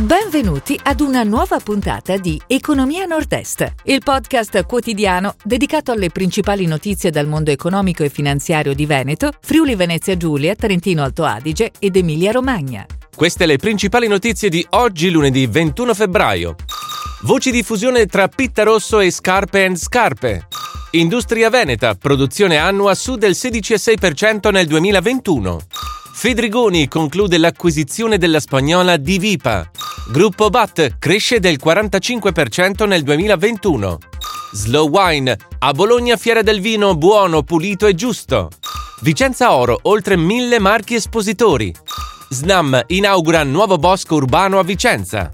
Benvenuti ad una nuova puntata di Economia Nord-Est, il podcast quotidiano dedicato alle principali notizie dal mondo economico e finanziario di Veneto, Friuli Venezia Giulia, Trentino Alto Adige ed Emilia Romagna. Queste le principali notizie di oggi, lunedì 21 febbraio. Voci di fusione tra Pitta Rosso e Scarpe and Scarpe. Industria Veneta, produzione annua su del 16,6% nel 2021. Fedrigoni conclude l'acquisizione della spagnola Divipa. Gruppo BAT cresce del 45% nel 2021. Slow Wine, a Bologna Fiera del Vino buono, pulito e giusto. Vicenza Oro, oltre mille marchi espositori. Snam inaugura nuovo bosco urbano a Vicenza.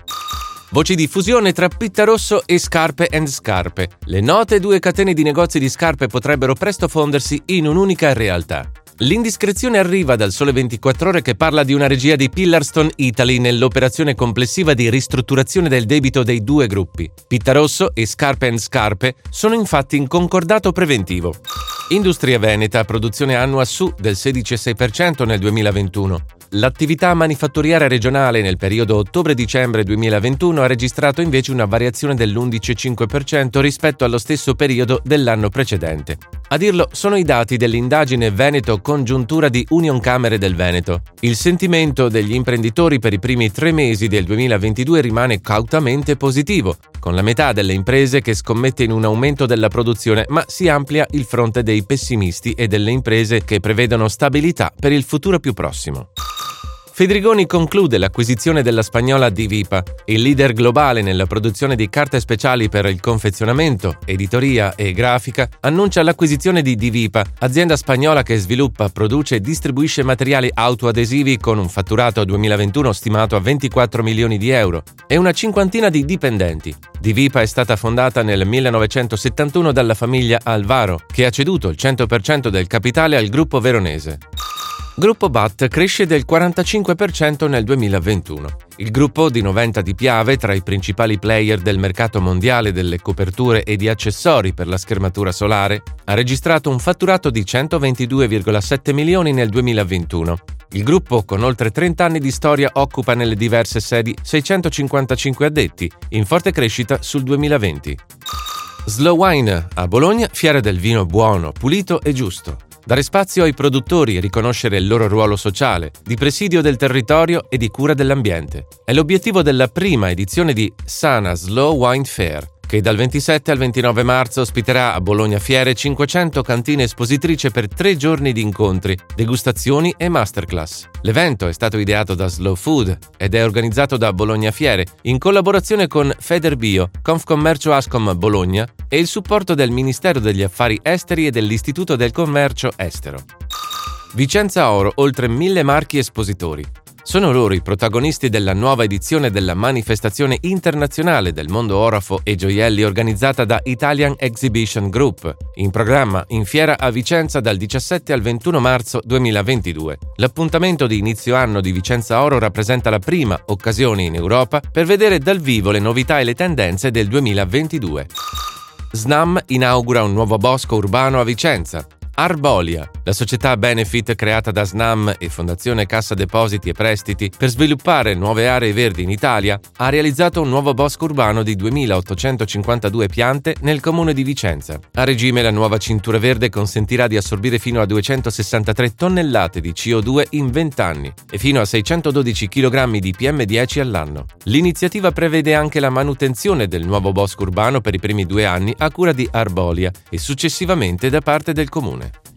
Voci di fusione tra Pitta Rosso e Scarpe and Scarpe. Le note due catene di negozi di scarpe potrebbero presto fondersi in un'unica realtà. L'indiscrezione arriva dal Sole 24 Ore che parla di una regia di Pillarstone Italy nell'operazione complessiva di ristrutturazione del debito dei due gruppi. Pittarosso e Scarpe Scarpe sono infatti in concordato preventivo. Industria Veneta, produzione annua su del 16,6% nel 2021. L'attività manifatturiera regionale nel periodo ottobre-dicembre 2021 ha registrato invece una variazione dell'11,5% rispetto allo stesso periodo dell'anno precedente. A dirlo sono i dati dell'indagine Veneto Congiuntura di Union Camere del Veneto. Il sentimento degli imprenditori per i primi tre mesi del 2022 rimane cautamente positivo, con la metà delle imprese che scommette in un aumento della produzione, ma si amplia il fronte dei pessimisti e delle imprese che prevedono stabilità per il futuro più prossimo. Fedrigoni conclude l'acquisizione della spagnola Divipa, il leader globale nella produzione di carte speciali per il confezionamento, editoria e grafica, annuncia l'acquisizione di Divipa, azienda spagnola che sviluppa, produce e distribuisce materiali autoadesivi con un fatturato 2021 stimato a 24 milioni di euro e una cinquantina di dipendenti. Divipa è stata fondata nel 1971 dalla famiglia Alvaro, che ha ceduto il 100% del capitale al gruppo veronese. Gruppo BAT cresce del 45% nel 2021. Il gruppo di 90 di Piave, tra i principali player del mercato mondiale delle coperture e di accessori per la schermatura solare, ha registrato un fatturato di 122,7 milioni nel 2021. Il gruppo, con oltre 30 anni di storia, occupa nelle diverse sedi 655 addetti, in forte crescita sul 2020. Slow Wine a Bologna, fiera del vino buono, pulito e giusto. Dare spazio ai produttori e riconoscere il loro ruolo sociale, di presidio del territorio e di cura dell'ambiente. È l'obiettivo della prima edizione di Sana Slow Wine Fair, che dal 27 al 29 marzo ospiterà a Bologna Fiere 500 cantine espositrice per tre giorni di incontri, degustazioni e masterclass. L'evento è stato ideato da Slow Food ed è organizzato da Bologna Fiere in collaborazione con Federbio, Confcommercio Ascom Bologna e il supporto del Ministero degli Affari Esteri e dell'Istituto del Commercio Estero. Vicenza Oro, oltre mille marchi espositori. Sono loro i protagonisti della nuova edizione della manifestazione internazionale del mondo orafo e gioielli organizzata da Italian Exhibition Group, in programma in fiera a Vicenza dal 17 al 21 marzo 2022. L'appuntamento di inizio anno di Vicenza Oro rappresenta la prima occasione in Europa per vedere dal vivo le novità e le tendenze del 2022. SNAM inaugura un nuovo bosco urbano a Vicenza. Arbolia, la società benefit creata da SNAM e Fondazione Cassa Depositi e Prestiti per sviluppare nuove aree verdi in Italia, ha realizzato un nuovo bosco urbano di 2.852 piante nel comune di Vicenza. A regime la nuova cintura verde consentirà di assorbire fino a 263 tonnellate di CO2 in 20 anni e fino a 612 kg di PM10 all'anno. L'iniziativa prevede anche la manutenzione del nuovo bosco urbano per i primi due anni a cura di Arbolia e successivamente da parte del comune.